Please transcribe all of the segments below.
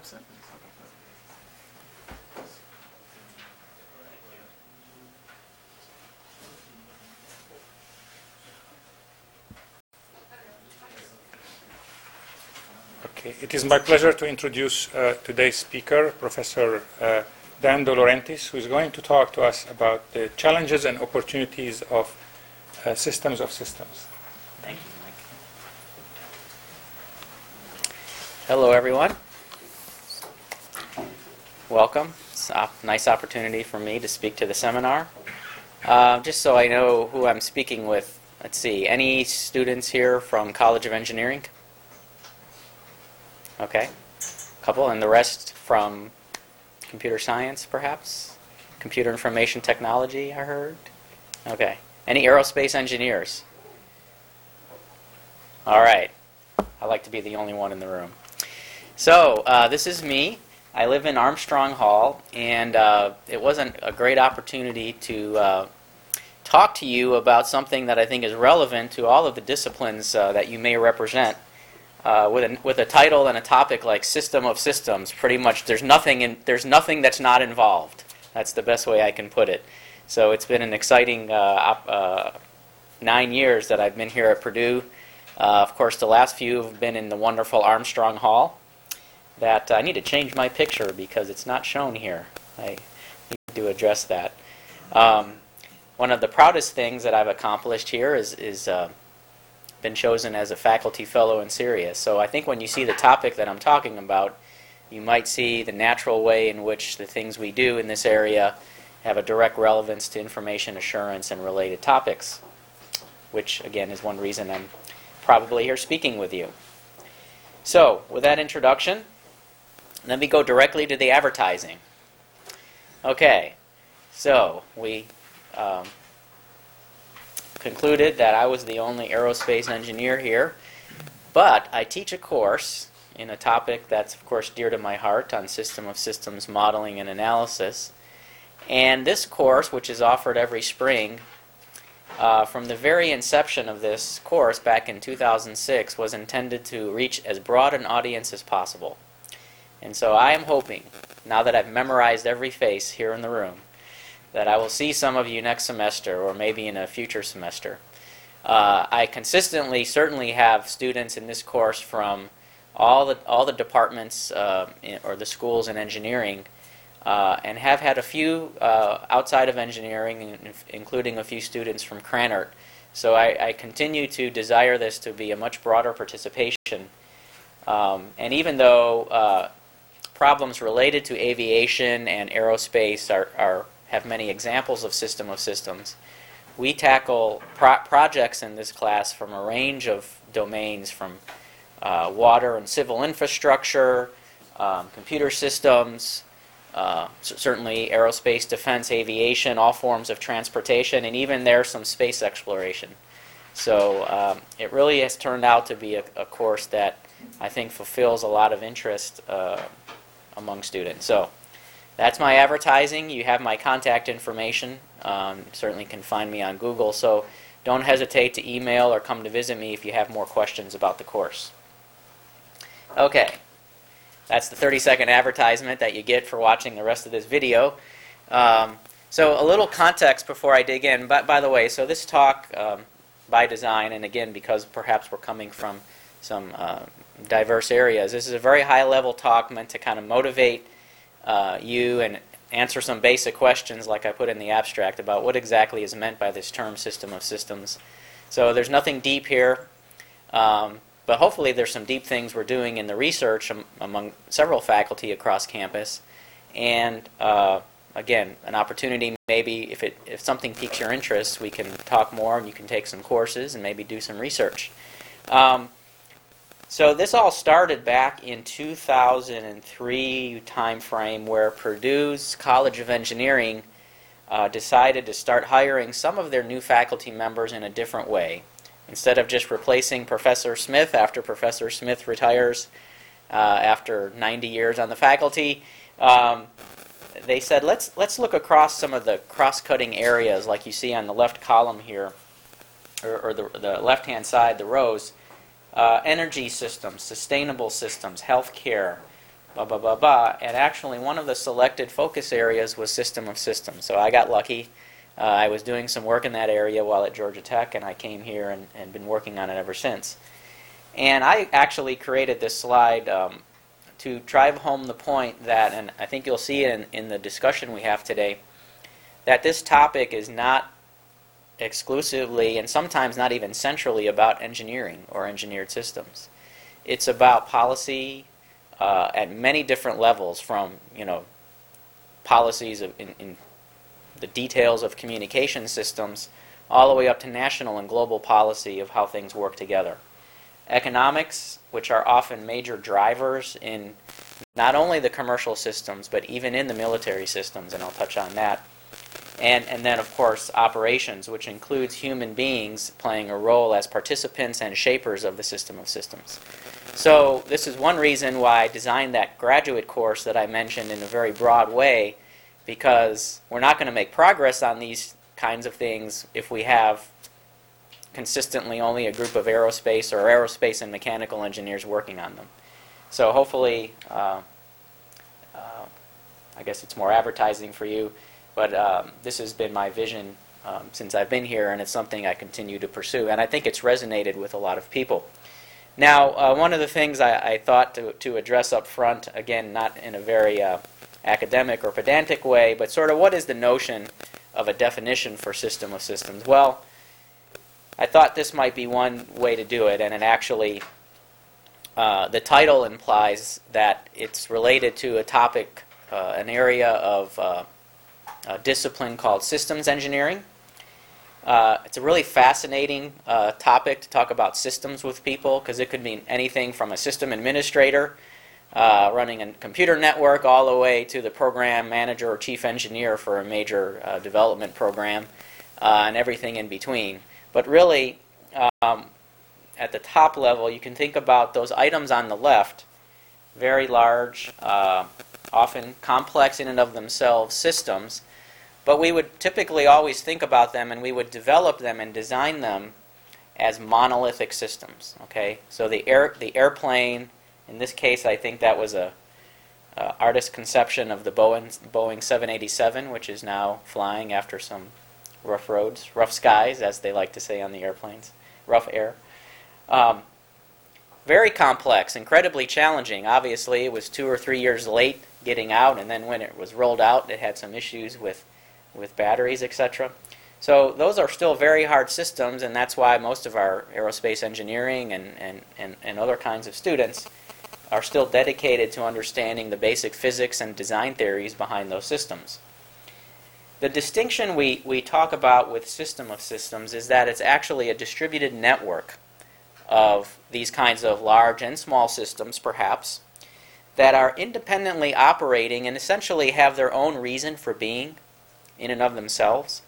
five seconds. How about that? Okay, it is my pleasure to introduce uh, today's speaker, Professor uh, Dan DeLaurentis, who is going to talk to us about the challenges and opportunities of uh, systems of systems. Thank you, Mike. Hello, everyone. Welcome. It's a nice opportunity for me to speak to the seminar. Uh, just so I know who I'm speaking with, let's see. Any students here from College of Engineering? Okay. A couple, and the rest from computer science, perhaps? Computer information technology, I heard? Okay. Any aerospace engineers? All right. I like to be the only one in the room. So, uh, this is me. I live in Armstrong Hall, and uh, it wasn't a great opportunity to uh, talk to you about something that I think is relevant to all of the disciplines uh, that you may represent. Uh, with, a, with a title and a topic like system of systems, pretty much there's nothing in, there's nothing that's not involved. That's the best way I can put it. So it's been an exciting uh, op, uh, nine years that I've been here at Purdue. Of course, the last few have been in the wonderful Armstrong Hall. That I need to change my picture because it's not shown here. I need to address that. Um, one of the proudest things that I've accomplished here is, is uh, been chosen as a faculty fellow in CERIAS. So I think when you see the topic that I'm talking about, you might see the natural way in which the things we do in this area have a direct relevance to information assurance and related topics, which again is one reason I'm probably here speaking with you. So, with that introduction, let me go directly to the advertising. Okay, so we um, concluded that I was the only aerospace engineer here, but I teach a course in a topic that's, of course, dear to my heart on system of systems modeling and analysis. And this course, which is offered every spring, uh, from the very inception of this course back in 2006, was intended to reach as broad an audience as possible. And so I am hoping, now that I've memorized every face here in the room, that I will see some of you next semester or maybe in a future semester. Uh, I consistently certainly have students in this course from all the, all the departments uh, in, or the schools in engineering uh, and have had a few uh, outside of engineering, including a few students from Krannert. So I, I, continue to desire this to be a much broader participation. Um, and even though uh, problems related to aviation and aerospace are, are have many examples of system of systems. We tackle pro- projects in this class from a range of domains from uh, water and civil infrastructure, um, computer systems, uh, certainly aerospace, defense, aviation, all forms of transportation, and even there's some space exploration. So um, it really has turned out to be a, a, course that I think fulfills a lot of interest uh, among students. So that's my advertising. You have my contact information. Um, certainly can find me on Google. So don't hesitate to email or come to visit me if you have more questions about the course. Okay, that's the 30 second advertisement that you get for watching the rest of this video. Um, so a little context before I dig in. But by the way, so this talk um, by design, and again because perhaps we're coming from some uh, diverse areas, this is a very high level talk meant to kind of motivate uh, you and answer some basic questions like I put in the abstract about what exactly is meant by this term system of systems. So there's nothing deep here, um, but hopefully there's some deep things we're doing in the research am- among several faculty across campus. And uh, again, an opportunity maybe if, it, if something piques your interest, we can talk more and you can take some courses and maybe do some research. Um, so this all started back in 2003 timeframe where Purdue's College of Engineering uh, decided to start hiring some of their new faculty members in a different way. Instead of just replacing Professor Smith after Professor Smith retires uh, after 90 years on the faculty, um, they said let's let's look across some of the cross-cutting areas like you see on the left column here, or, or the, the left-hand side, the rows uh, energy systems, sustainable systems, healthcare, blah, blah, blah, blah. And actually, one of the selected focus areas was system of systems. So I got lucky. Uh, I was doing some work in that area while at Georgia Tech, and I came here and, and been working on it ever since. And I actually created this slide um, to drive home the point that, and I think you'll see it in, in the discussion we have today, that this topic is not exclusively and sometimes not even centrally about engineering or engineered systems. It's about policy uh, at many different levels, from you know policies of, in, in the details of communication systems, all the way up to national and global policy of how things work together. Economics, which are often major drivers in not only the commercial systems, but even in the military systems, and I'll touch on that. And, and then, of course, operations, which includes human beings playing a role as participants and shapers of the system of systems. So, this is one reason why I designed that graduate course that I mentioned in a very broad way, because we're not going to make progress on these kinds of things if we have consistently only a group of aerospace or aerospace and mechanical engineers working on them. So, hopefully, uh, uh, I guess it's more advertising for you. But um, this has been my vision um, since I've been here, and it's something I continue to pursue. And I think it's resonated with a lot of people. Now, uh, one of the things I, I, thought to, to address up front, again, not in a very uh, academic or pedantic way, but sort of what is the notion of a definition for system of systems? Well, I thought this might be one way to do it, and it actually, uh, the title implies that it's related to a topic, uh, an area of uh, a discipline called systems engineering. Uh, it's a really fascinating uh, topic to talk about systems with people because it could mean anything from a system administrator uh, running a computer network all the way to the program manager or chief engineer for a major uh, development program uh, and everything in between. But really, um, at the top level, you can think about those items on the left, very large, uh, often complex in and of themselves systems but we would typically always think about them and we would develop them and design them as monolithic systems. Okay, so the air, the airplane, in this case, I think that was a, a artist conception of the Boeing Boeing 787, which is now flying after some rough roads, rough skies, as they like to say on the airplanes, rough air. Um, very complex, incredibly challenging. Obviously, it was two or three years late getting out, and then when it was rolled out, it had some issues with with batteries, etc. So those are still very hard systems, and that's why most of our aerospace engineering and, and, and, and other kinds of students are still dedicated to understanding the basic physics and design theories behind those systems. The distinction we, we talk about with system of systems is that it's actually a distributed network of these kinds of large and small systems, perhaps, that are independently operating and essentially have their own reason for being in and of themselves,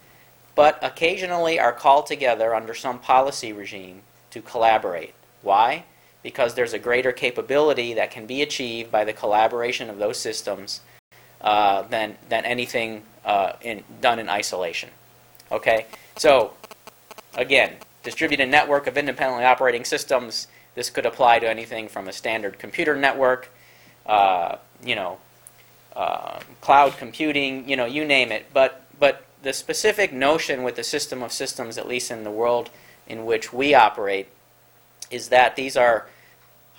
but occasionally are called together under some policy regime to collaborate. Why? Because there's a greater capability that can be achieved by the collaboration of those systems uh, than, than anything uh, in, done in isolation. Okay? So, again, distributed network of independently operating systems. This could apply to anything from a standard computer network, uh, you know, uh, cloud computing, you know, you name it. But but the specific notion with the system of systems, at least in the world in which we operate, is that these are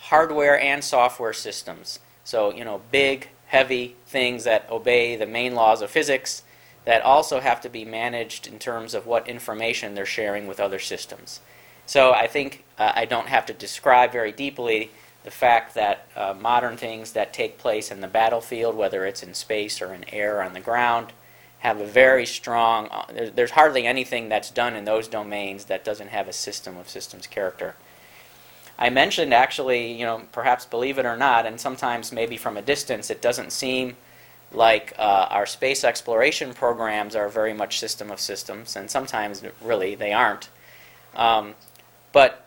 hardware and software systems. So, you know, big, heavy things that obey the main laws of physics that also have to be managed in terms of what information they're sharing with other systems. So, I think uh, I don't have to describe very deeply the fact that uh, modern things that take place in the battlefield, whether it's in space or in air or on the ground, have a very strong, uh, there's hardly anything that's done in those domains that doesn't have a system of systems character. I mentioned actually, you know, perhaps believe it or not, and sometimes maybe from a distance, it doesn't seem like uh, our space exploration programs are very much system of systems, and sometimes really they aren't. Um, but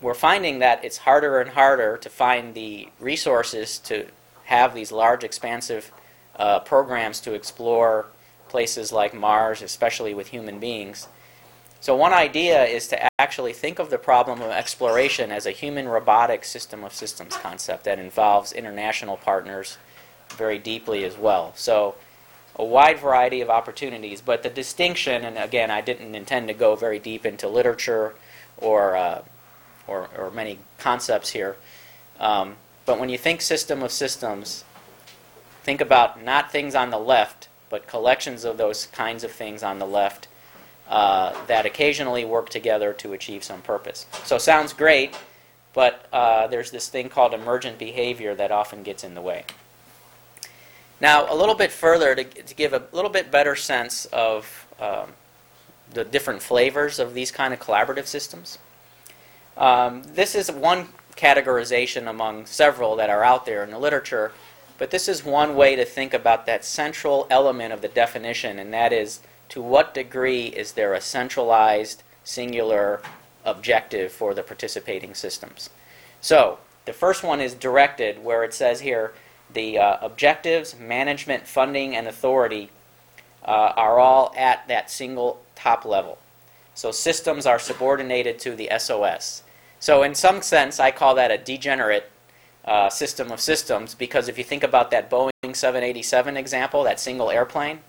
we're finding that it's harder and harder to find the resources to have these large, expansive uh, programs to explore places like Mars, especially with human beings. So, one idea is to actually think of the problem of exploration as a human robotic system of systems concept that involves international partners very deeply as well. So, a wide variety of opportunities, but the distinction, and again, I didn't intend to go very deep into literature or, uh, or, or many concepts here, um, but when you think system of systems, think about not things on the left, but collections of those kinds of things on the left uh, that occasionally work together to achieve some purpose. So, sounds great, but uh, there's this thing called emergent behavior that often gets in the way. Now, a little bit further to, to give a little bit better sense of um, the different flavors of these kind of collaborative systems. Um, this is one categorization among several that are out there in the literature, but this is one way to think about that central element of the definition, and that is to what degree is there a centralized, singular objective for the participating systems. So, the first one is directed, where it says here the uh, objectives, management, funding, and authority uh, are all at that single top level. So, systems are subordinated to the SOS. So, in some sense, I call that a degenerate uh, system of systems because if you think about that Boeing 787 example, that single airplane,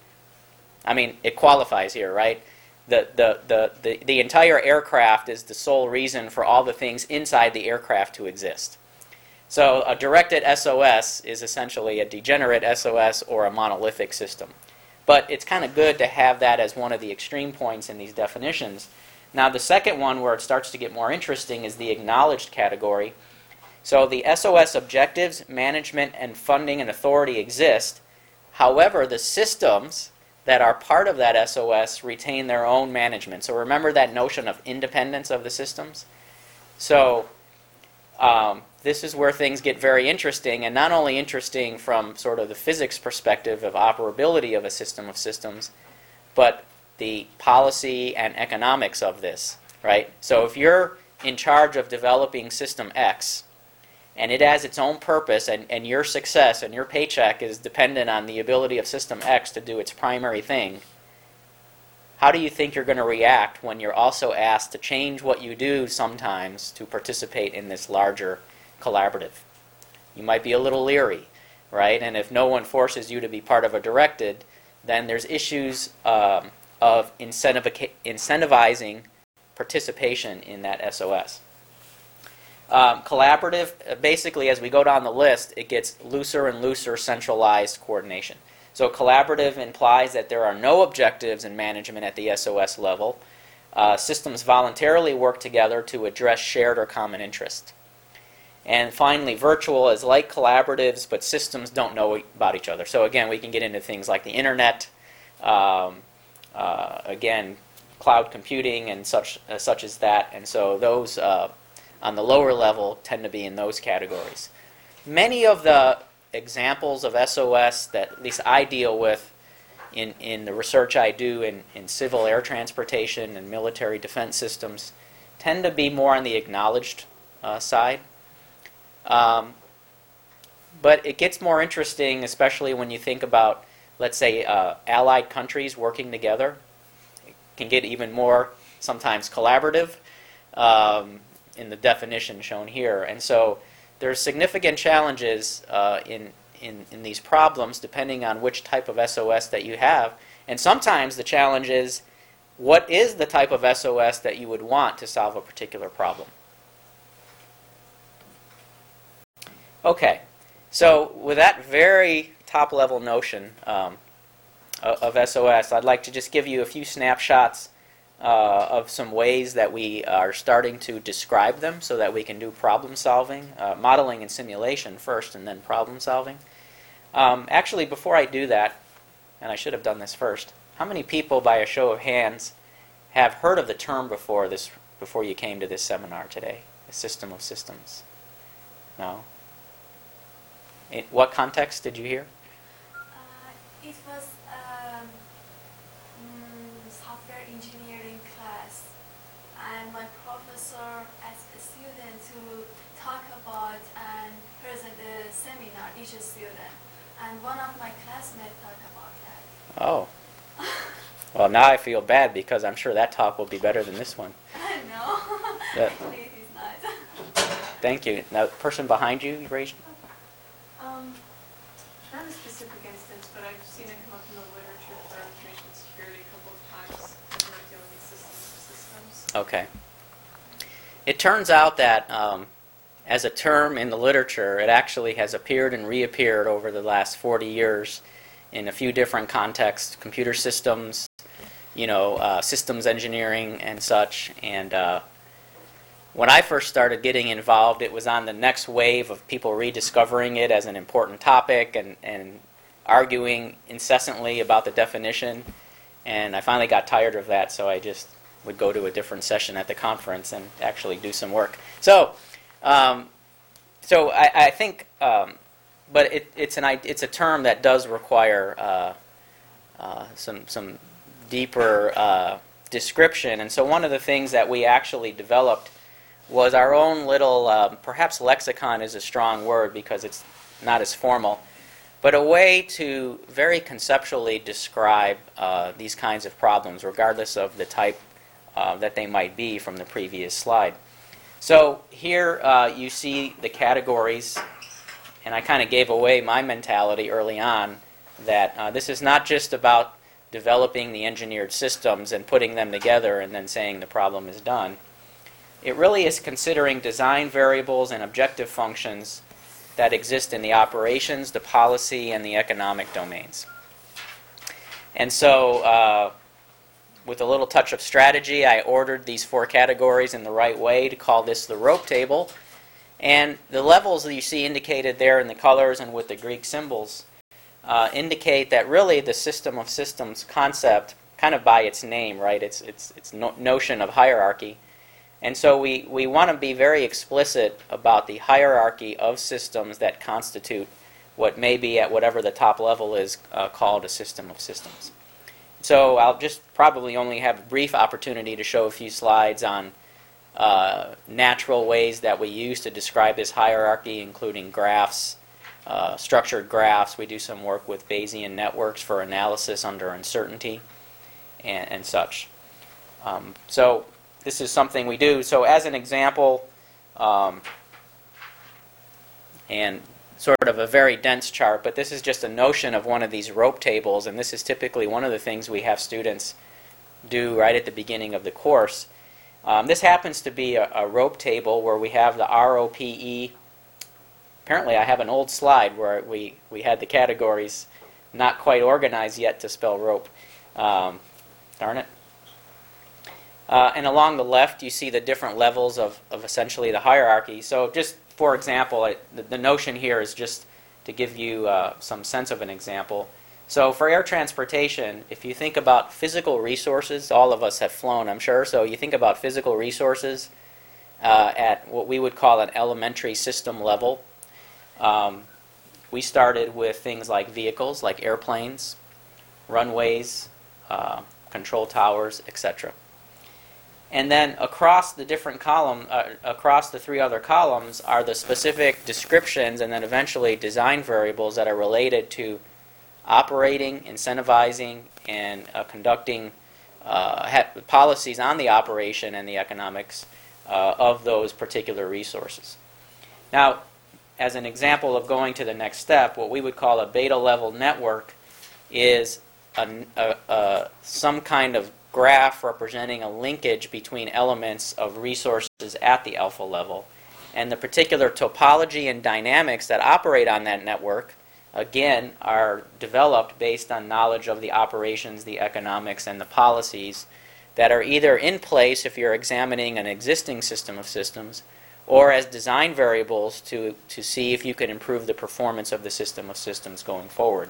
I mean, it qualifies here, right? The, the, the, the, the entire aircraft is the sole reason for all the things inside the aircraft to exist. So a directed SOS is essentially a degenerate SOS or a monolithic system. But it's kind of good to have that as one of the extreme points in these definitions. Now, the second one where it starts to get more interesting is the acknowledged category. So the SOS objectives, management, and funding and authority exist. However, the systems that are part of that SOS retain their own management. So remember that notion of independence of the systems? So um, this is where things get very interesting, and not only interesting from sort of the physics perspective of operability of a system of systems, but the policy and economics of this, right? So if you're in charge of developing system X, and it has its own purpose, and, and your success and your paycheck is dependent on the ability of System X to do its primary thing, how do you think you're going to react when you're also asked to change what you do sometimes to participate in this larger collaborative? You might be a little leery, right? And if no one forces you to be part of a directed, then there's issues um, of incentivizing participation in that SOS. Um, collaborative, uh, basically, as we go down the list, it gets looser and looser centralized coordination. So, collaborative implies that there are no objectives in management at the SOS level. Uh, systems voluntarily work together to address shared or common interest. And finally, virtual is like collaboratives, but systems don't know about each other. So, again, we can get into things like the internet, um, uh, again, cloud computing, and such, uh, such as that. And so, those uh, on the lower level tend to be in those categories. Many of the examples of SOS that at least I deal with in, in the research I do in, in civil air transportation and military defense systems tend to be more on the acknowledged uh, side. Um, but it gets more interesting, especially when you think about, let's say, uh, allied countries working together. It can get even more sometimes collaborative. Um, in the definition shown here. And so there are significant challenges uh, in, in, in these problems depending on which type of SOS that you have. And sometimes the challenge is what is the type of SOS that you would want to solve a particular problem? Okay, so with that very top level notion um, of SOS, I'd like to just give you a few snapshots uh, of some ways that we are starting to describe them so that we can do problem solving, uh, modeling and simulation first, and then problem solving. Um, actually, before I do that, and I should have done this first, how many people, by a show of hands, have heard of the term before this before you came to this seminar today? The system of systems. No. In what context did you hear? Uh, it was um, mm, software engineering class, and my professor asked the student to talk about and present a seminar each student, and one of my classmates talked about that. Oh. Well, now I feel bad because I'm sure that talk will be better than this one. I know. That- Actually, it is not. Thank you. Now, the person behind you, you raised. Um, not a specific instance, but I've seen it come up in the literature for information security a couple of times when we're dealing with systems systems. Okay. It turns out that um, as a term in the literature, it actually has appeared and reappeared over the last 40 years in a few different contexts computer systems, you know, uh, systems engineering, and such. And uh, when I first started getting involved, it was on the next wave of people rediscovering it as an important topic and, and arguing incessantly about the definition. And I finally got tired of that, so I just would go to a different session at the conference and actually do some work. So, um, so I, I think, um, but it, it's an it's a term that does require uh, uh, some some deeper uh, description. And so one of the things that we actually developed was our own little, um, perhaps lexicon is a strong word because it's not as formal, but a way to very conceptually describe uh, these kinds of problems, regardless of the type uh, that they might be from the previous slide. So here uh, you see the categories, and I kind of gave away my mentality early on that uh, this is not just about developing the engineered systems and putting them together and then saying the problem is done. It really is considering design variables and objective functions that exist in the operations, the policy, and the economic domains. And so, uh, with a little touch of strategy, I ordered these four categories in the right way to call this the rope table. And the levels that you see indicated there in the colors and with the Greek symbols uh, indicate that really the system of systems concept, kind of by its name, right? Its its its no- notion of hierarchy. And so we, we want to be very explicit about the hierarchy of systems that constitute what may be at whatever the top level is uh, called a system of systems. So I'll just probably only have a brief opportunity to show a few slides on uh, natural ways that we use to describe this hierarchy, including graphs, uh, structured graphs. We do some work with Bayesian networks for analysis under uncertainty and, and such. Um, so this is something we do. So as an example, um, and sort of a very dense chart, but this is just a notion of one of these rope tables, and this is typically one of the things we have students do right at the beginning of the course. Um, this happens to be a, a rope table where we have the ROPE. Apparently, I have an old slide where we, we had the categories not quite organized yet to spell rope. Um, darn it. Uh, and along the left, you see the different levels of, of essentially the hierarchy. So, just for example, the, the notion here is just to give you uh, some sense of an example. So, for air transportation, if you think about physical resources, all of us have flown, I'm sure. So, you think about physical resources uh, at what we would call an elementary system level. Um, we started with things like vehicles, like airplanes, runways, uh, control towers, etc. And then across the different column, uh, across the three other columns, are the specific descriptions and then eventually design variables that are related to operating, incentivizing, and uh, conducting uh, policies on the operation and the economics uh, of those particular resources. Now, as an example of going to the next step, what we would call a beta level network is a, a, a, some kind of graph representing a linkage between elements of resources at the alpha level. And the particular topology and dynamics that operate on that network, again, are developed based on knowledge of the operations, the economics, and the policies that are either in place if you're examining an existing system of systems or as design variables to, to see if you could improve the performance of the system of systems going forward.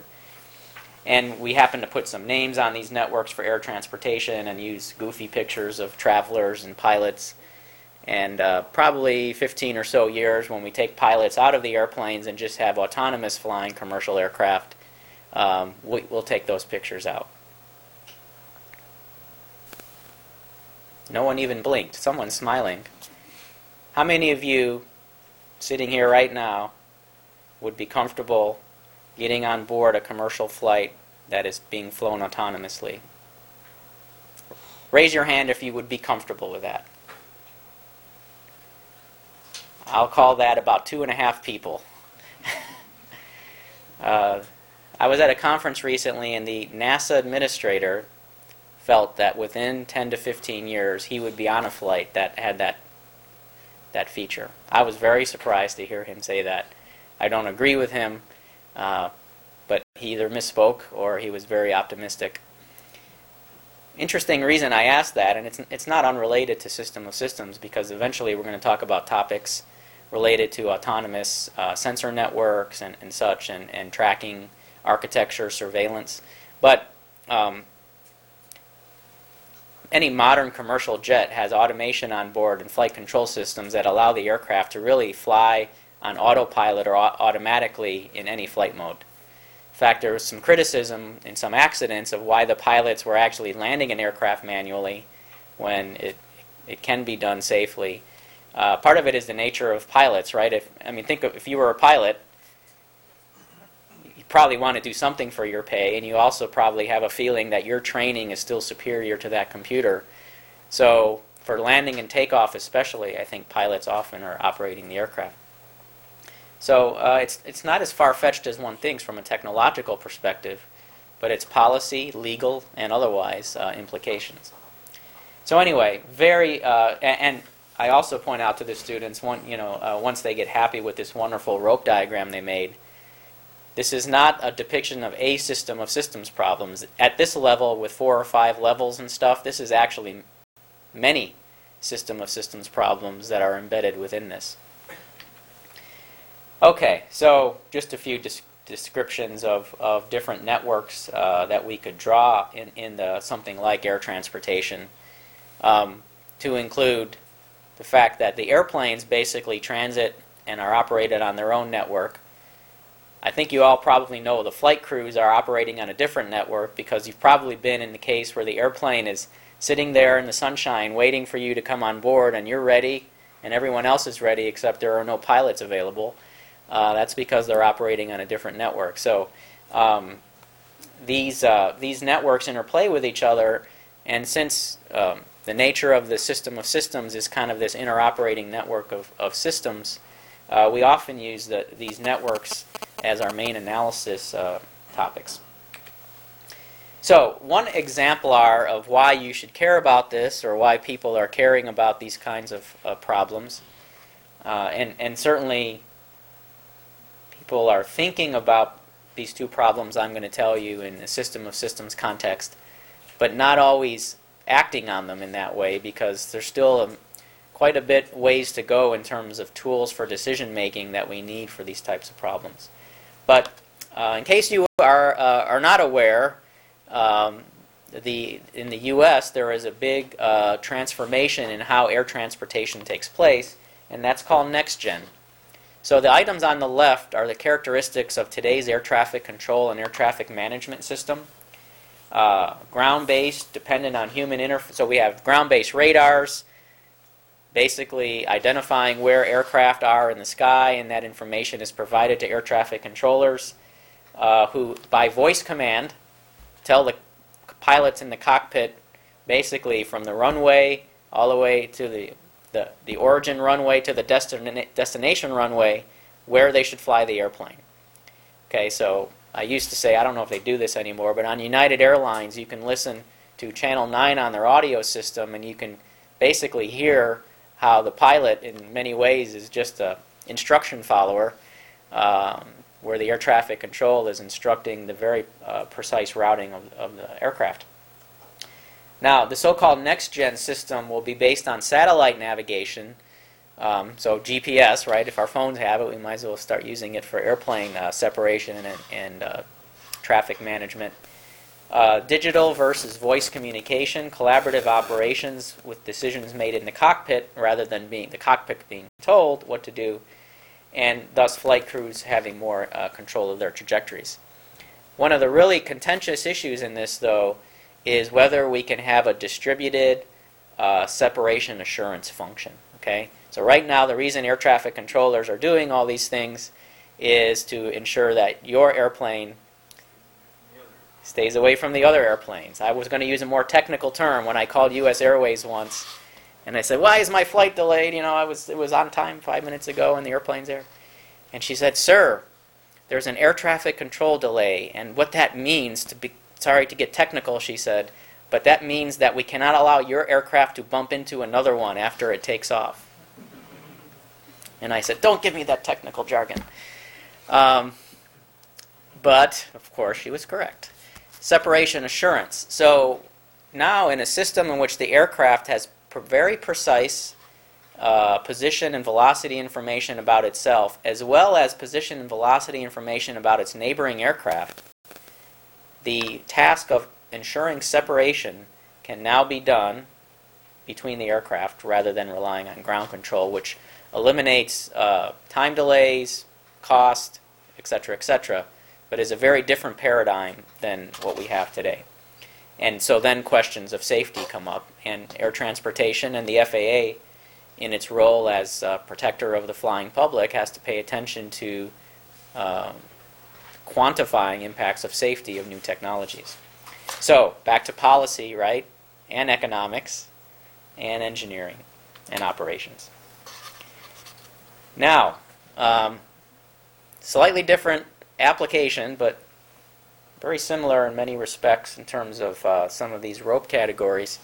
And we happen to put some names on these networks for air transportation and use goofy pictures of travelers and pilots. And uh, probably 15 or so years when we take pilots out of the airplanes and just have autonomous flying commercial aircraft, um, we, we'll take those pictures out. No one even blinked. Someone's smiling. How many of you sitting here right now would be comfortable getting on board a commercial flight that is being flown autonomously? Raise your hand if you would be comfortable with that. I'll call that about two and a half people. uh, I was at a conference recently, and the NASA administrator felt that within 10 to 15 years he would be on a flight that had that that feature. I was very surprised to hear him say that. I don't agree with him, uh, but he either misspoke or he was very optimistic. Interesting reason I asked that, and it's it's not unrelated to system of systems because eventually we're going to talk about topics related to autonomous uh, sensor networks and, and such, and, and tracking architecture, surveillance. But um, any modern commercial jet has automation on board and flight control systems that allow the aircraft to really fly on autopilot or au- automatically in any flight mode. In fact, there was some criticism in some accidents of why the pilots were actually landing an aircraft manually when it, it can be done safely. Uh, part of it is the nature of pilots, right? If I mean, think of if you were a pilot, you probably want to do something for your pay, and you also probably have a feeling that your training is still superior to that computer. So, for landing and takeoff, especially, I think pilots often are operating the aircraft. So, uh, it's it's not as far fetched as one thinks from a technological perspective, but it's policy, legal, and otherwise uh, implications. So, anyway, very uh, a- and I also point out to the students, one, you know, uh, once they get happy with this wonderful rope diagram they made, this is not a depiction of a system of systems problems. At this level, with four or five levels and stuff, this is actually many system of systems problems that are embedded within this. Okay, so just a few des- descriptions of, of different networks uh, that we could draw in, in the, something like air transportation um, to include the fact that the airplanes basically transit and are operated on their own network. I think you all probably know the flight crews are operating on a different network because you've probably been in the case where the airplane is sitting there in the sunshine waiting for you to come on board and you're ready and everyone else is ready except there are no pilots available. Uh, that's because they're operating on a different network. So um, these, uh, these networks interplay with each other, and since um, the nature of the system of systems is kind of this interoperating network of, of systems, uh, we often use the, these networks as our main analysis uh, topics. So, one exemplar of why you should care about this or why people are caring about these kinds of problems, uh, and, and certainly people are thinking about these two problems I'm going to tell you in the system of systems context, but not always acting on them in that way because there's still a, quite a bit ways to go in terms of tools for decision making that we need for these types of problems. But uh, in case you are, uh, are not aware, um, the, in the U.S. there is a big uh, transformation in how air transportation takes place, and that's called NextGen. So the items on the left are the characteristics of today's air traffic control and air traffic management system. Uh, ground-based, dependent on human interface. So we have ground-based radars, basically identifying where aircraft are in the sky, and that information is provided to air traffic controllers, uh, who, by voice command, tell the pilots in the cockpit, basically from the runway all the way to the the, the origin runway to the destina- destination runway where they should fly the airplane. Okay, so I used to say, I don't know if they do this anymore, but on United Airlines, you can listen to Channel 9 on their audio system and you can basically hear how the pilot, in many ways, is just a instruction follower, um, where the air traffic control is instructing the very uh, precise routing of, of the aircraft. Now, the so-called next-gen system will be based on satellite navigation, um, so GPS, right? If our phones have it, we might as well start using it for airplane uh, separation and, and uh, traffic management. Uh, digital versus voice communication, collaborative operations with decisions made in the cockpit rather than being the cockpit being told what to do, and thus flight crews having more uh, control of their trajectories. One of the really contentious issues in this, though, is whether we can have a distributed uh, separation assurance function. Okay, so right now the reason air traffic controllers are doing all these things is to ensure that your airplane stays away from the other airplanes. I was going to use a more technical term when I called U.S. Airways once. And I said, "Why is my flight delayed? You know, I was it was on time five minutes ago, and the airplane's there." And she said, "Sir, there's an air traffic control delay, and what that means to be sorry to get technical," she said, "but that means that we cannot allow your aircraft to bump into another one after it takes off." And I said, "Don't give me that technical jargon." Um, but of course, she was correct. Separation assurance. So now, in a system in which the aircraft has very precise uh, position and velocity information about itself, as well as position and velocity information about its neighboring aircraft, the task of ensuring separation can now be done between the aircraft rather than relying on ground control, which eliminates uh, time delays, cost, etc., etc., but is a very different paradigm than what we have today. And so then questions of safety come up, and air transportation and the FAA, in its role as uh, protector of the flying public, has to pay attention to um, quantifying impacts of safety of new technologies. So back to policy, right, and economics, and engineering, and operations. Now, um, slightly different application, but very similar in many respects in terms of uh, some of these rope categories.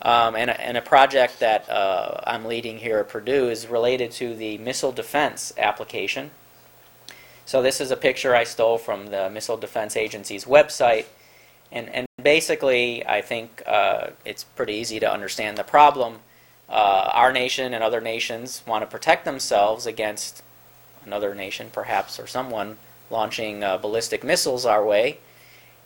Um, and, a, and a project that uh, I'm leading here at Purdue is related to the missile defense application. So this is a picture I stole from the Missile Defense Agency's website. And, and basically, I think uh, it's pretty easy to understand the problem. Uh, our nation and other nations want to protect themselves against another nation, perhaps, or someone launching uh, ballistic missiles our way.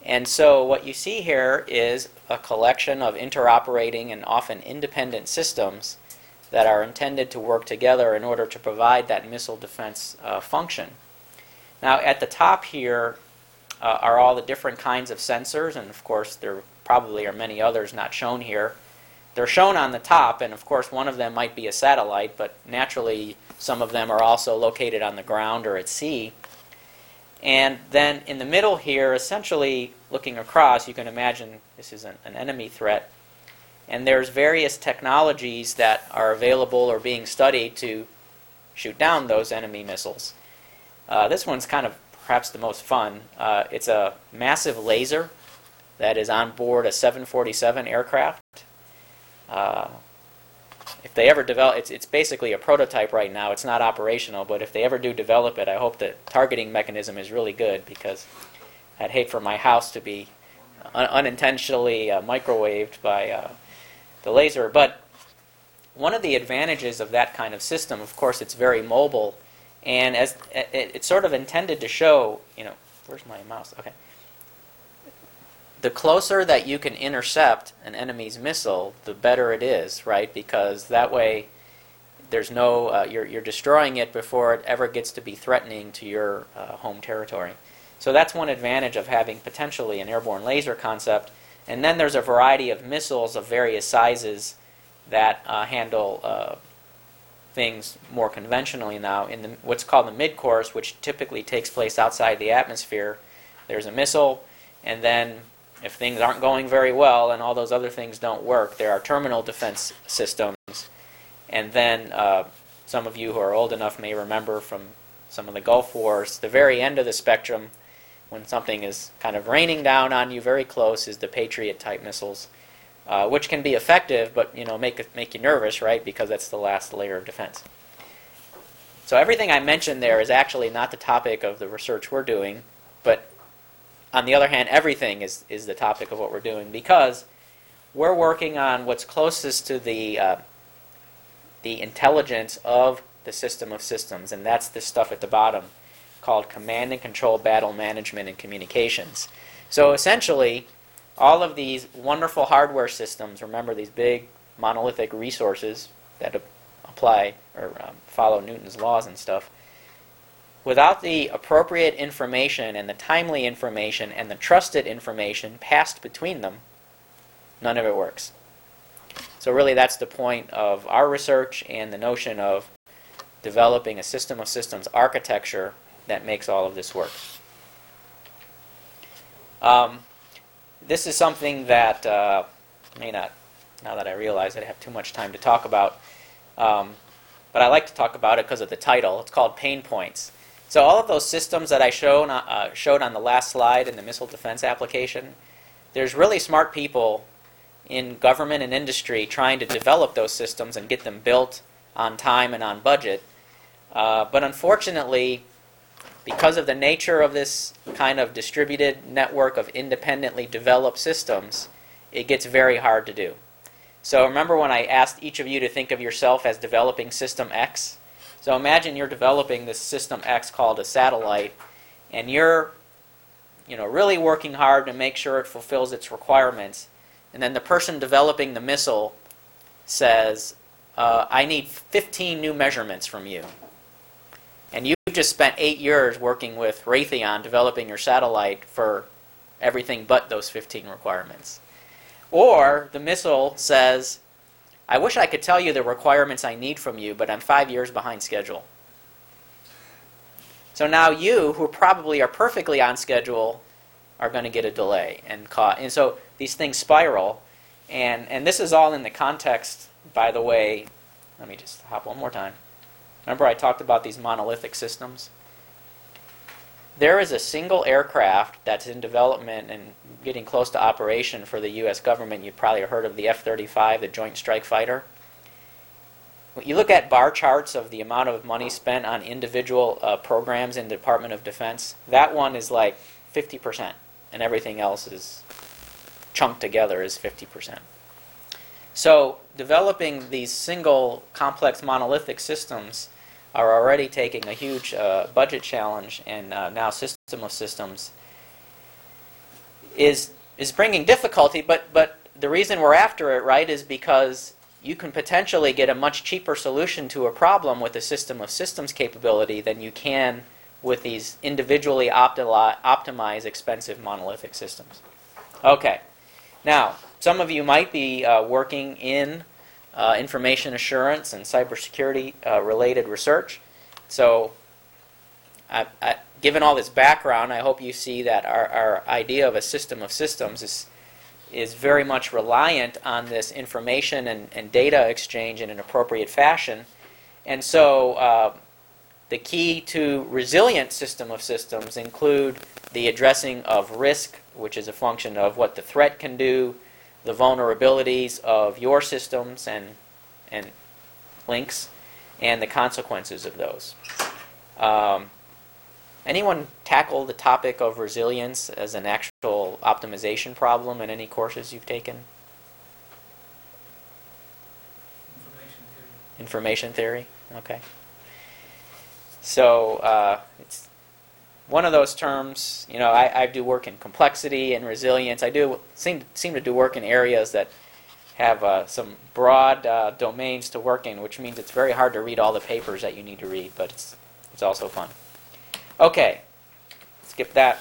And so, what you see here is a collection of interoperating and often independent systems that are intended to work together in order to provide that missile defense uh, function. Now, at the top here uh, are all the different kinds of sensors, and of course, there probably are many others not shown here. They're shown on the top, and of course, one of them might be a satellite, but naturally, some of them are also located on the ground or at sea. And then in the middle here, essentially looking across, you can imagine this is an, an, enemy threat. And there's various technologies that are available or being studied to shoot down those enemy missiles. Uh, this one's kind of perhaps the most fun. Uh, it's a massive laser that is on board a 747 aircraft. Uh, if they ever develop, it's, it's basically a prototype right now. It's not operational, but if they ever do develop it, I hope the targeting mechanism is really good because I'd hate for my house to be un- unintentionally uh, microwaved by uh, the laser. But one of the advantages of that kind of system, of course, it's very mobile, and as it, it's sort of intended to show, you know, where's my mouse? Okay the closer that you can intercept an enemy's missile, the better it is, right? Because that way, there's no uh, you're you're destroying it before it ever gets to be threatening to your uh, home territory. So that's one advantage of having potentially an airborne laser concept. And then there's a variety of missiles of various sizes that uh, handle uh, things more conventionally now. In the, what's called the mid course, which typically takes place outside the atmosphere, there's a missile, and then if things aren't going very well and all those other things don't work, there are terminal defense systems. And then uh, some of you who are old enough may remember from some of the Gulf Wars, the very end of the spectrum, when something is kind of raining down on you very close, is the Patriot type missiles, uh, which can be effective, but you know make make you nervous, right? Because that's the last layer of defense. So everything I mentioned there is actually not the topic of the research we're doing, but on the other hand, everything is, is the topic of what we're doing because we're working on what's closest to the, uh, the intelligence of the system of systems, and that's this stuff at the bottom called command and control battle management and communications. So essentially, all of these wonderful hardware systems, remember these big monolithic resources that apply or um, follow Newton's laws and stuff Without the appropriate information and the timely information and the trusted information passed between them, none of it works. So, really, that's the point of our research and the notion of developing a system of systems architecture that makes all of this work. Um, this is something that uh, may not now that I realize I have too much time to talk about. Um, but I like to talk about it because of the title. It's called Pain Points. So all of those systems that I showed, uh, showed on the last slide in the missile defense application, there's really smart people in government and industry trying to develop those systems and get them built on time and on budget. Uh, but unfortunately, because of the nature of this kind of distributed network of independently developed systems, it gets very hard to do. So remember when I asked each of you to think of yourself as developing System X? So imagine you're developing this System X called a satellite, and you're you know, really working hard to make sure it fulfills its requirements. And then the person developing the missile says, uh, I need 15 new measurements from you. And you just spent eight years working with Raytheon developing your satellite for everything but those 15 requirements. Or the missile says, I wish I could tell you the requirements I need from you, but I'm five years behind schedule. So now you, who probably are perfectly on schedule, are going to get a delay and caught. And so these things spiral. And, and this is all in the context, by the way, let me just hop one more time. Remember I talked about these monolithic systems? There is a single aircraft that's in development and getting close to operation for the U.S. government. You've probably heard of the F 35, the Joint Strike Fighter. When you look at bar charts of the amount of money spent on individual uh, programs in the Department of Defense, that one is like 50%, and everything else is chunked together is 50%. So, developing these single complex monolithic systems are already taking a huge uh, budget challenge and uh, now system of systems is is bringing difficulty but but the reason we're after it right is because you can potentially get a much cheaper solution to a problem with a system of systems capability than you can with these individually optimi- optimized expensive monolithic systems. Okay. Now some of you might be uh, working in uh, information assurance and cybersecurity uh, related research. So, I, I, given all this background, I hope you see that our, our idea of a system of systems is, is very much reliant on this information and, and data exchange in an appropriate fashion. And so, uh, the key to resilient system of systems include the addressing of risk, which is a function of what the threat can do, the vulnerabilities of your systems and, and links and the consequences of those. Um, anyone tackle the topic of resilience as an actual optimization problem in any courses you've taken? Information theory. Information theory? Okay. So uh, it's one of those terms, you know, I, I do work in complexity and resilience. I do seem, seem to do work in areas that have uh, some broad uh, domains to work in, which means it's very hard to read all the papers that you need to read, but it's, it's also fun. Okay, skip that.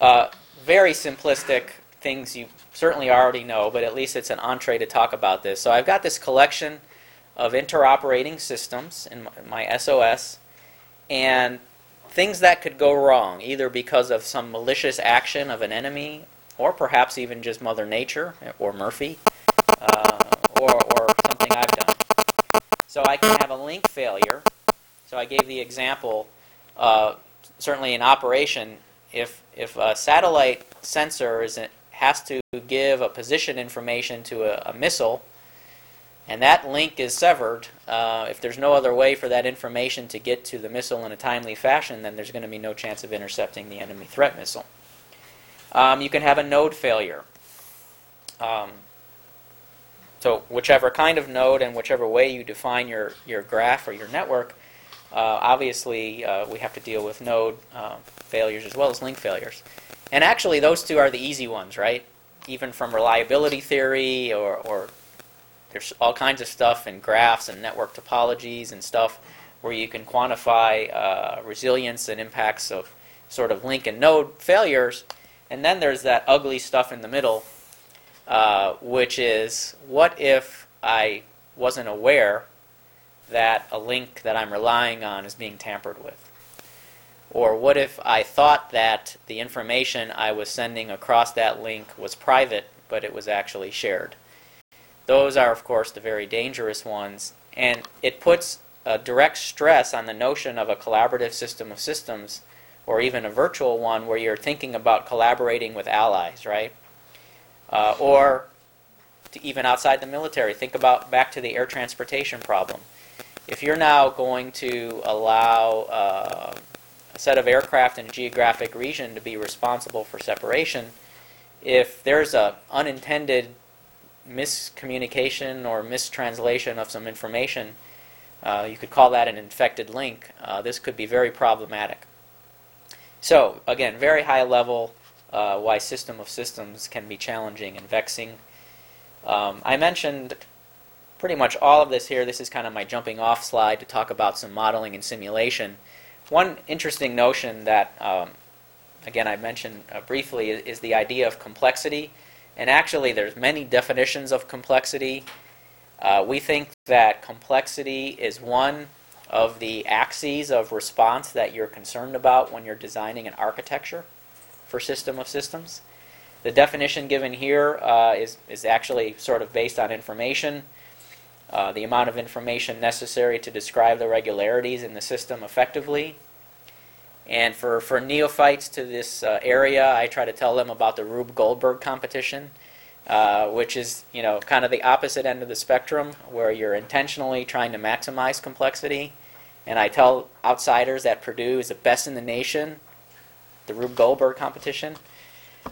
Uh, very simplistic things you certainly already know, but at least it's an entree to talk about this. So I've got this collection of interoperating systems in my, my SOS, and things that could go wrong, either because of some malicious action of an enemy, or perhaps even just Mother Nature or Murphy, uh, or, or something I've done. So I can have a link failure. So I gave the example, uh, certainly in operation, if, if a satellite sensor is, has to give a position information to a, a missile, and that link is severed, uh, if there's no other way for that information to get to the missile in a timely fashion, then there's going to be no chance of intercepting the enemy threat missile. Um, you can have a node failure. Um, so whichever kind of node and whichever way you define your, your graph or your network, uh, obviously uh, we have to deal with node uh, failures as well as link failures. And actually those two are the easy ones, right? Even from reliability theory or, or there's all kinds of stuff in graphs and network topologies and stuff where you can quantify uh, resilience and impacts of sort of link and node failures. And then there's that ugly stuff in the middle, uh, which is what if I wasn't aware that a link that I'm relying on is being tampered with? Or what if I thought that the information I was sending across that link was private, but it was actually shared? Those are, of course, the very dangerous ones. And it puts a direct stress on the notion of a collaborative system of systems, or even a virtual one where you're thinking about collaborating with allies, right? Uh, or even outside the military, think about back to the air transportation problem. If you're now going to allow uh, a set of aircraft in a geographic region to be responsible for separation, if there's a unintended miscommunication or mistranslation of some information, uh, you could call that an infected link. Uh, this could be very problematic. So, again, very high level uh, why system of systems can be challenging and vexing. Um, I mentioned pretty much all of this here. This is kind of my jumping off slide to talk about some modeling and simulation. One interesting notion that, um, again, I mentioned uh, briefly is, is the idea of complexity. And actually, there's many definitions of complexity. Uh, we think that complexity is one of the axes of response that you're concerned about when you're designing an architecture for system of systems. The definition given here uh, is is actually sort of based on information, uh, the amount of information necessary to describe the regularities in the system effectively. And for, for neophytes to this uh, area, I try to tell them about the Rube Goldberg competition, uh, which is you know kind of the opposite end of the spectrum, where you're intentionally trying to maximize complexity. And I tell outsiders that Purdue is the best in the nation, the Rube Goldberg competition.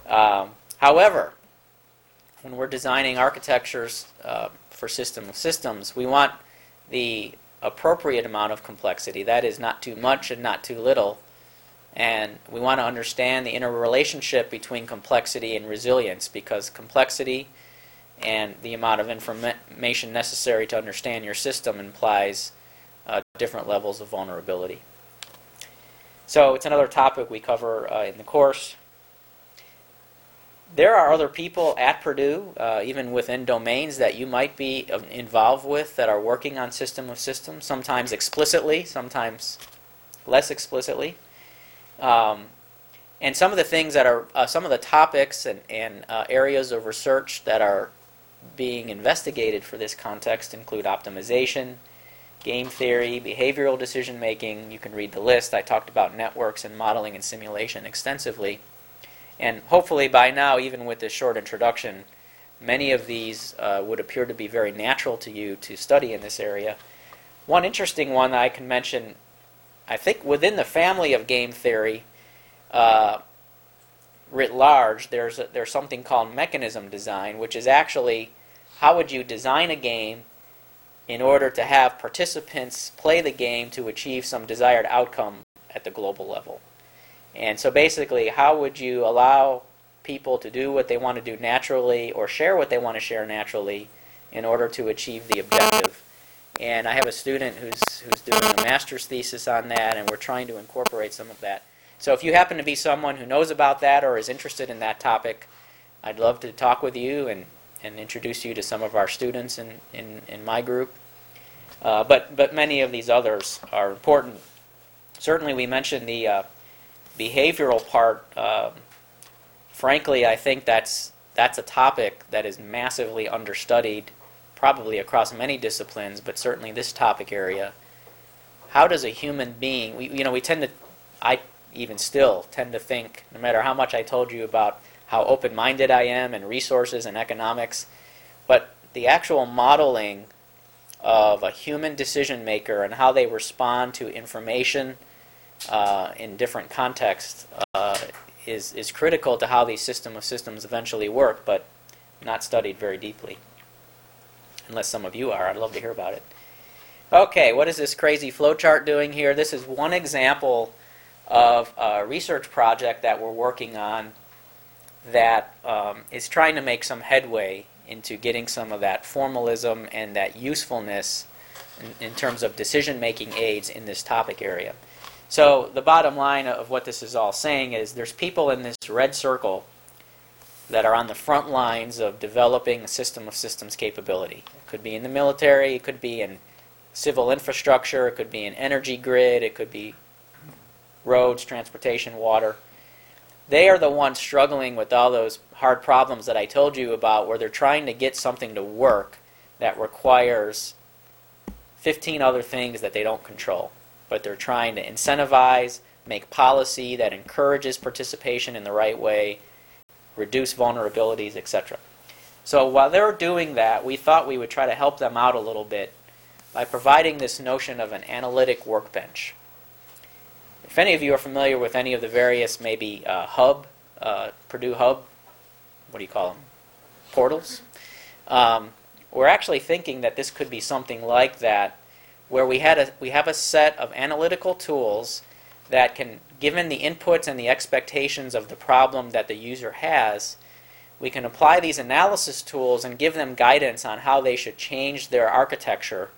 Um, However, when we're designing architectures uh, for system of systems, we want the appropriate amount of complexity. That is, not too much and not too little. And we want to understand the interrelationship between complexity and resilience because complexity and the amount of information necessary to understand your system implies uh, different levels of vulnerability. So it's another topic we cover uh, in the course there are other people at Purdue, uh, even within domains that you might be uh, involved with, that are working on system of systems, sometimes explicitly, sometimes less explicitly. Um, and some of the things that are, uh, some of the topics and, and uh, areas of research that are being investigated for this context include optimization, game theory, behavioral decision making. You can read the list. I talked about networks and modeling and simulation extensively. And hopefully by now, even with this short introduction, many of these uh, would appear to be very natural to you to study in this area. One interesting one that I can mention, I think within the family of game theory, uh, writ large, there's a, there's something called mechanism design, which is actually how would you design a game in order to have participants play the game to achieve some desired outcome at the global level. And so basically, how would you allow people to do what they want to do naturally or share what they want to share naturally in order to achieve the objective? And I have a student who's, who's doing a master's thesis on that, and we're trying to incorporate some of that. So if you happen to be someone who knows about that or is interested in that topic, I'd love to talk with you and, and introduce you to some of our students in, in, in my group. Uh, but, but many of these others are important. Certainly, we mentioned the uh, behavioral part, um, frankly, I think that's that's a topic that is massively understudied, probably across many disciplines, but certainly this topic area. How does a human being? We, you know, we tend to, I even still tend to think, no matter how much I told you about how open-minded I am and resources and economics, but the actual modeling of a human decision maker and how they respond to information uh, in different contexts uh, is, is critical to how these system of systems eventually work, but not studied very deeply. Unless some of you are, I'd love to hear about it. Okay, what is this crazy flowchart doing here? This is one example of a research project that we're working on that um, is trying to make some headway into getting some of that formalism and that usefulness in, in terms of decision making aids in this topic area. So the bottom line of what this is all saying is there's people in this red circle that are on the front lines of developing a system of systems capability. It could be in the military, it could be in civil infrastructure, it could be in energy grid, it could be roads, transportation, water. They are the ones struggling with all those hard problems that I told you about where they're trying to get something to work that requires 15 other things that they don't control. But they're trying to incentivize, make policy that encourages participation in the right way, reduce vulnerabilities, etc. So while they're doing that, we thought we would try to help them out a little bit by providing this notion of an analytic workbench. If any of you are familiar with any of the various, maybe uh, Hub, uh, Purdue Hub, what do you call them? Portals. Um, we're actually thinking that this could be something like that, where we had a we have a set of analytical tools that can, given the inputs and the expectations of the problem that the user has, we can apply these analysis tools and give them guidance on how they should change their architecture.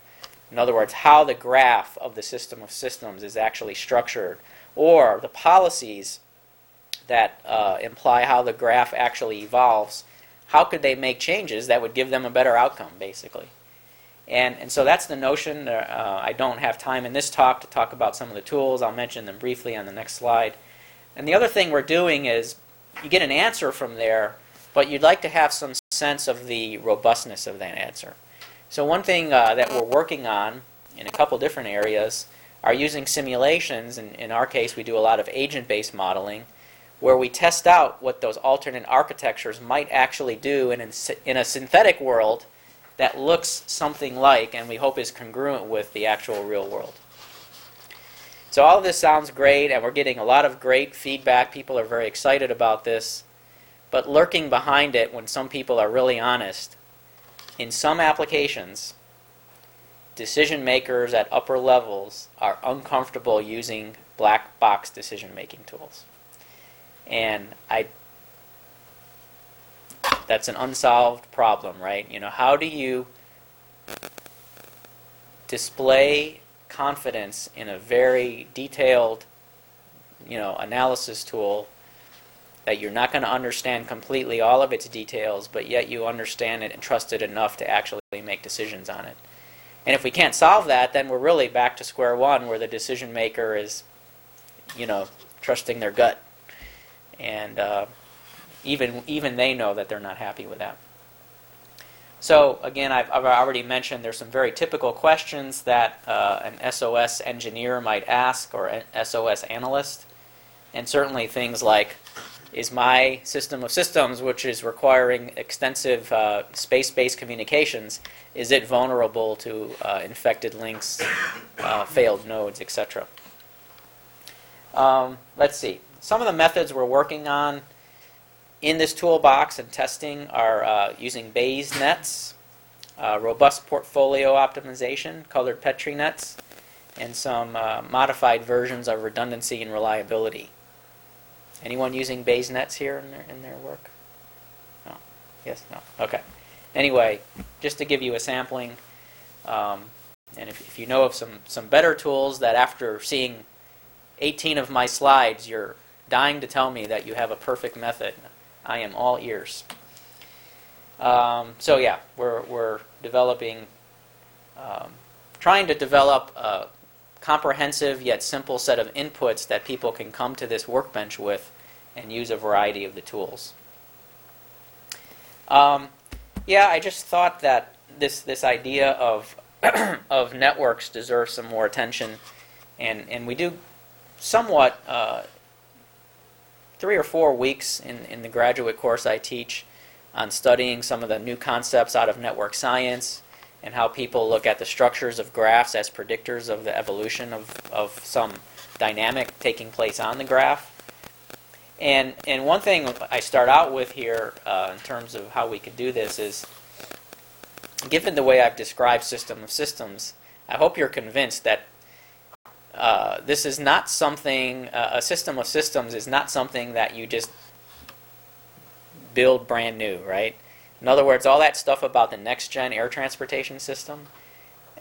In other words, how the graph of the system of systems is actually structured, or the policies that uh, imply how the graph actually evolves. How could they make changes that would give them a better outcome, basically? And, and so that's the notion. Uh, I don't have time in this talk to talk about some of the tools. I'll mention them briefly on the next slide. And the other thing we're doing is you get an answer from there, but you'd like to have some sense of the robustness of that answer. So one thing uh, that we're working on in a couple different areas are using simulations. In, in our case, we do a lot of agent-based modeling, where we test out what those alternate architectures might actually do in, in a synthetic world that looks something like and we hope is congruent with the actual real world. So all of this sounds great and we're getting a lot of great feedback. People are very excited about this. But lurking behind it when some people are really honest, in some applications, decision makers at upper levels are uncomfortable using black box decision making tools. And I that's an unsolved problem, right? You know, how do you display confidence in a very detailed, you know, analysis tool that you're not going to understand completely all of its details, but yet you understand it and trust it enough to actually make decisions on it. And if we can't solve that, then we're really back to square one where the decision maker is, you know, trusting their gut. And uh, even, even they know that they're not happy with that. So again, I've, I've already mentioned there's some very typical questions that uh, an SOS engineer might ask or an SOS analyst. And certainly things like, is my system of systems, which is requiring extensive uh, space-based communications, is it vulnerable to uh, infected links, uh, failed nodes, etc.? Um, let's see. Some of the methods we're working on in this toolbox and testing are uh, using Bayes nets, uh, robust portfolio optimization, colored Petri nets, and some uh, modified versions of redundancy and reliability. Anyone using Bayes nets here in their, in their work? No? Yes? No? Okay. Anyway, just to give you a sampling, um, and if, if you know of some, some better tools that after seeing 18 of my slides, you're dying to tell me that you have a perfect method, I am all ears. Um, so yeah, we're, we're developing, um, trying to develop a comprehensive yet simple set of inputs that people can come to this workbench with and use a variety of the tools. Um, yeah, I just thought that this this idea of of networks deserves some more attention, and and we do somewhat uh, three or four weeks in, in the graduate course I teach on studying some of the new concepts out of network science and how people look at the structures of graphs as predictors of the evolution of, of some dynamic taking place on the graph. And, and one thing I start out with here uh, in terms of how we could do this is given the way I've described system of systems, I hope you're convinced that uh, this is not something, uh, a system of systems is not something that you just build brand new, right? In other words, all that stuff about the next gen air transportation system,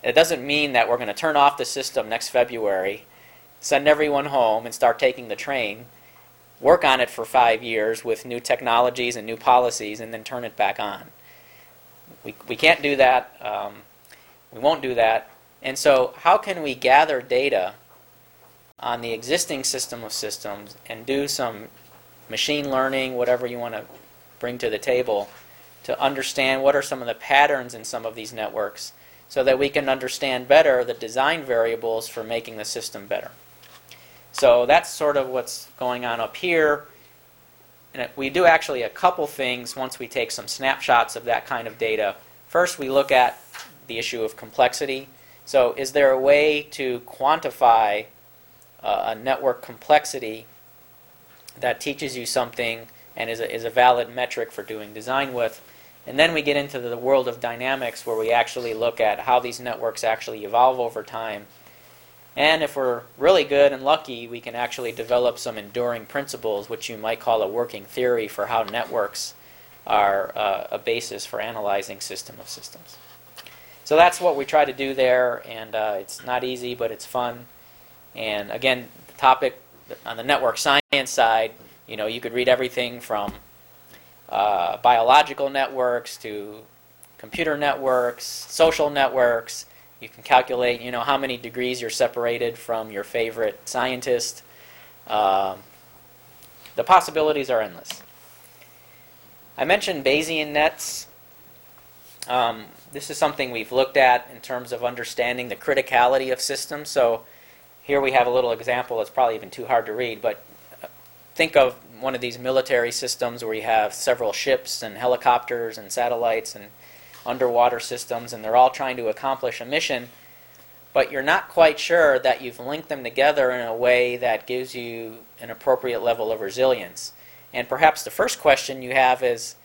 it doesn't mean that we're going to turn off the system next February, send everyone home, and start taking the train, work on it for five years with new technologies and new policies, and then turn it back on. We, we can't do that. Um, we won't do that. And so, how can we gather data on the existing system of systems and do some machine learning, whatever you want to bring to the table, to understand what are some of the patterns in some of these networks so that we can understand better the design variables for making the system better. So that's sort of what's going on up here. And we do actually a couple things once we take some snapshots of that kind of data. First, we look at the issue of complexity. So, is there a way to quantify uh, a network complexity that teaches you something and is a, is a valid metric for doing design with? And then we get into the world of dynamics where we actually look at how these networks actually evolve over time. And if we're really good and lucky, we can actually develop some enduring principles, which you might call a working theory for how networks are uh, a basis for analyzing system of systems. So that's what we try to do there, and uh, it's not easy, but it's fun. And again, the topic on the network science side, you know, you could read everything from uh, biological networks to computer networks, social networks. You can calculate, you know, how many degrees you're separated from your favorite scientist. Um, the possibilities are endless. I mentioned Bayesian nets. Um, this is something we've looked at in terms of understanding the criticality of systems. So here we have a little example that's probably even too hard to read, but uh, think of one of these military systems where you have several ships and helicopters and satellites and underwater systems, and they're all trying to accomplish a mission, but you're not quite sure that you've linked them together in a way that gives you an appropriate level of resilience. And perhaps the first question you have is,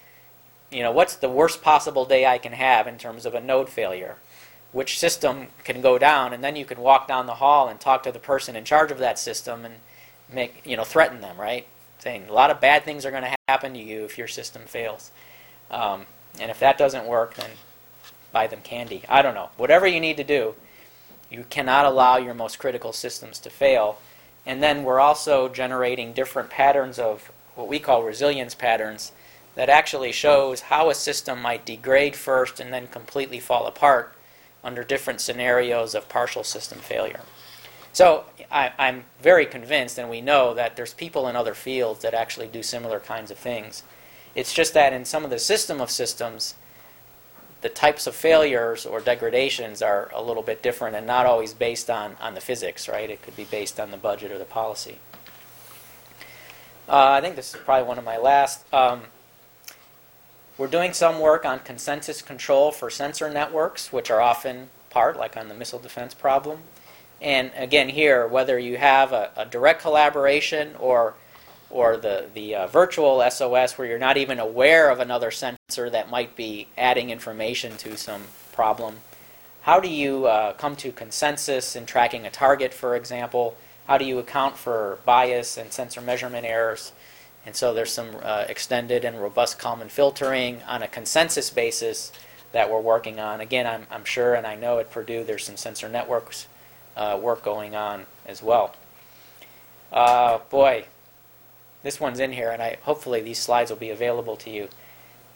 you know, what's the worst possible day I can have in terms of a node failure? Which system can go down? And then you can walk down the hall and talk to the person in charge of that system and make, you know, threaten them, right? Saying a lot of bad things are going to happen to you if your system fails. Um, and if that doesn't work, then buy them candy. I don't know. Whatever you need to do, you cannot allow your most critical systems to fail. And then we're also generating different patterns of what we call resilience patterns that actually shows how a system might degrade first and then completely fall apart under different scenarios of partial system failure. So I, I'm very convinced, and we know that there's people in other fields that actually do similar kinds of things. It's just that in some of the system of systems, the types of failures or degradations are a little bit different and not always based on, on the physics, right? It could be based on the budget or the policy. Uh, I think this is probably one of my last. Um, we're doing some work on consensus control for sensor networks, which are often part, like on the missile defense problem. And again, here, whether you have a, a direct collaboration or or the, the uh, virtual SOS where you're not even aware of another sensor that might be adding information to some problem. How do you uh, come to consensus in tracking a target, for example? How do you account for bias and sensor measurement errors? And so there's some uh, extended and robust Kalman filtering on a consensus basis that we're working on. Again, I'm, I'm sure and I know at Purdue there's some sensor networks uh, work going on as well. Uh, boy, this one's in here, and I hopefully these slides will be available to you.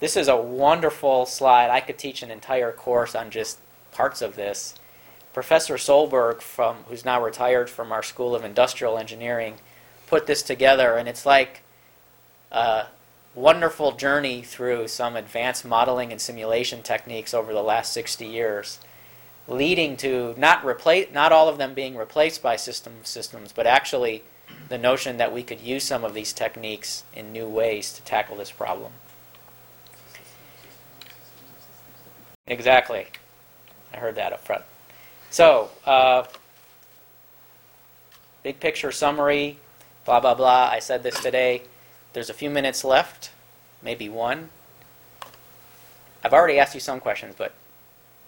This is a wonderful slide. I could teach an entire course on just parts of this. Professor Solberg, from who's now retired from our School of Industrial Engineering, put this together, and it's like a wonderful journey through some advanced modeling and simulation techniques over the last 60 years, leading to not not all of them being replaced by system systems, but actually the notion that we could use some of these techniques in new ways to tackle this problem. Exactly. I heard that up front. So, uh, big picture summary, blah, blah, blah. I said this today. There's a few minutes left, maybe one. I've already asked you some questions, but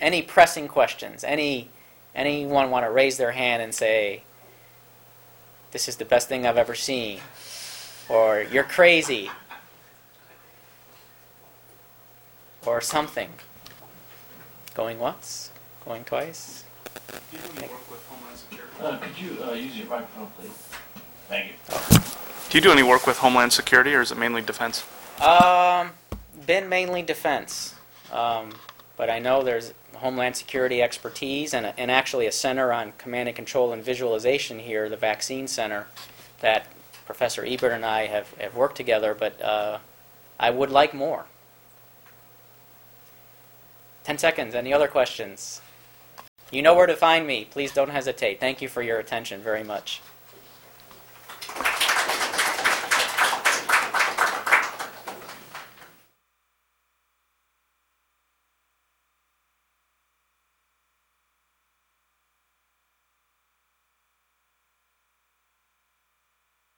any pressing questions? Any anyone want to raise their hand and say, this is the best thing I've ever seen, or you're crazy, or something. Going once, going twice. Do you do any work with Homeland Security? Uh, could you uh, use your microphone, please? Thank you. Do you do any work with Homeland Security, or is it mainly defense? Um, been mainly defense, um, but I know there's Homeland Security expertise and, a, and actually a center on command and control and visualization here, the Vaccine Center, that Professor Ebert and I have, have worked together. But uh, I would like more. 10 seconds. Any other questions? You know where to find me. Please don't hesitate. Thank you for your attention very much.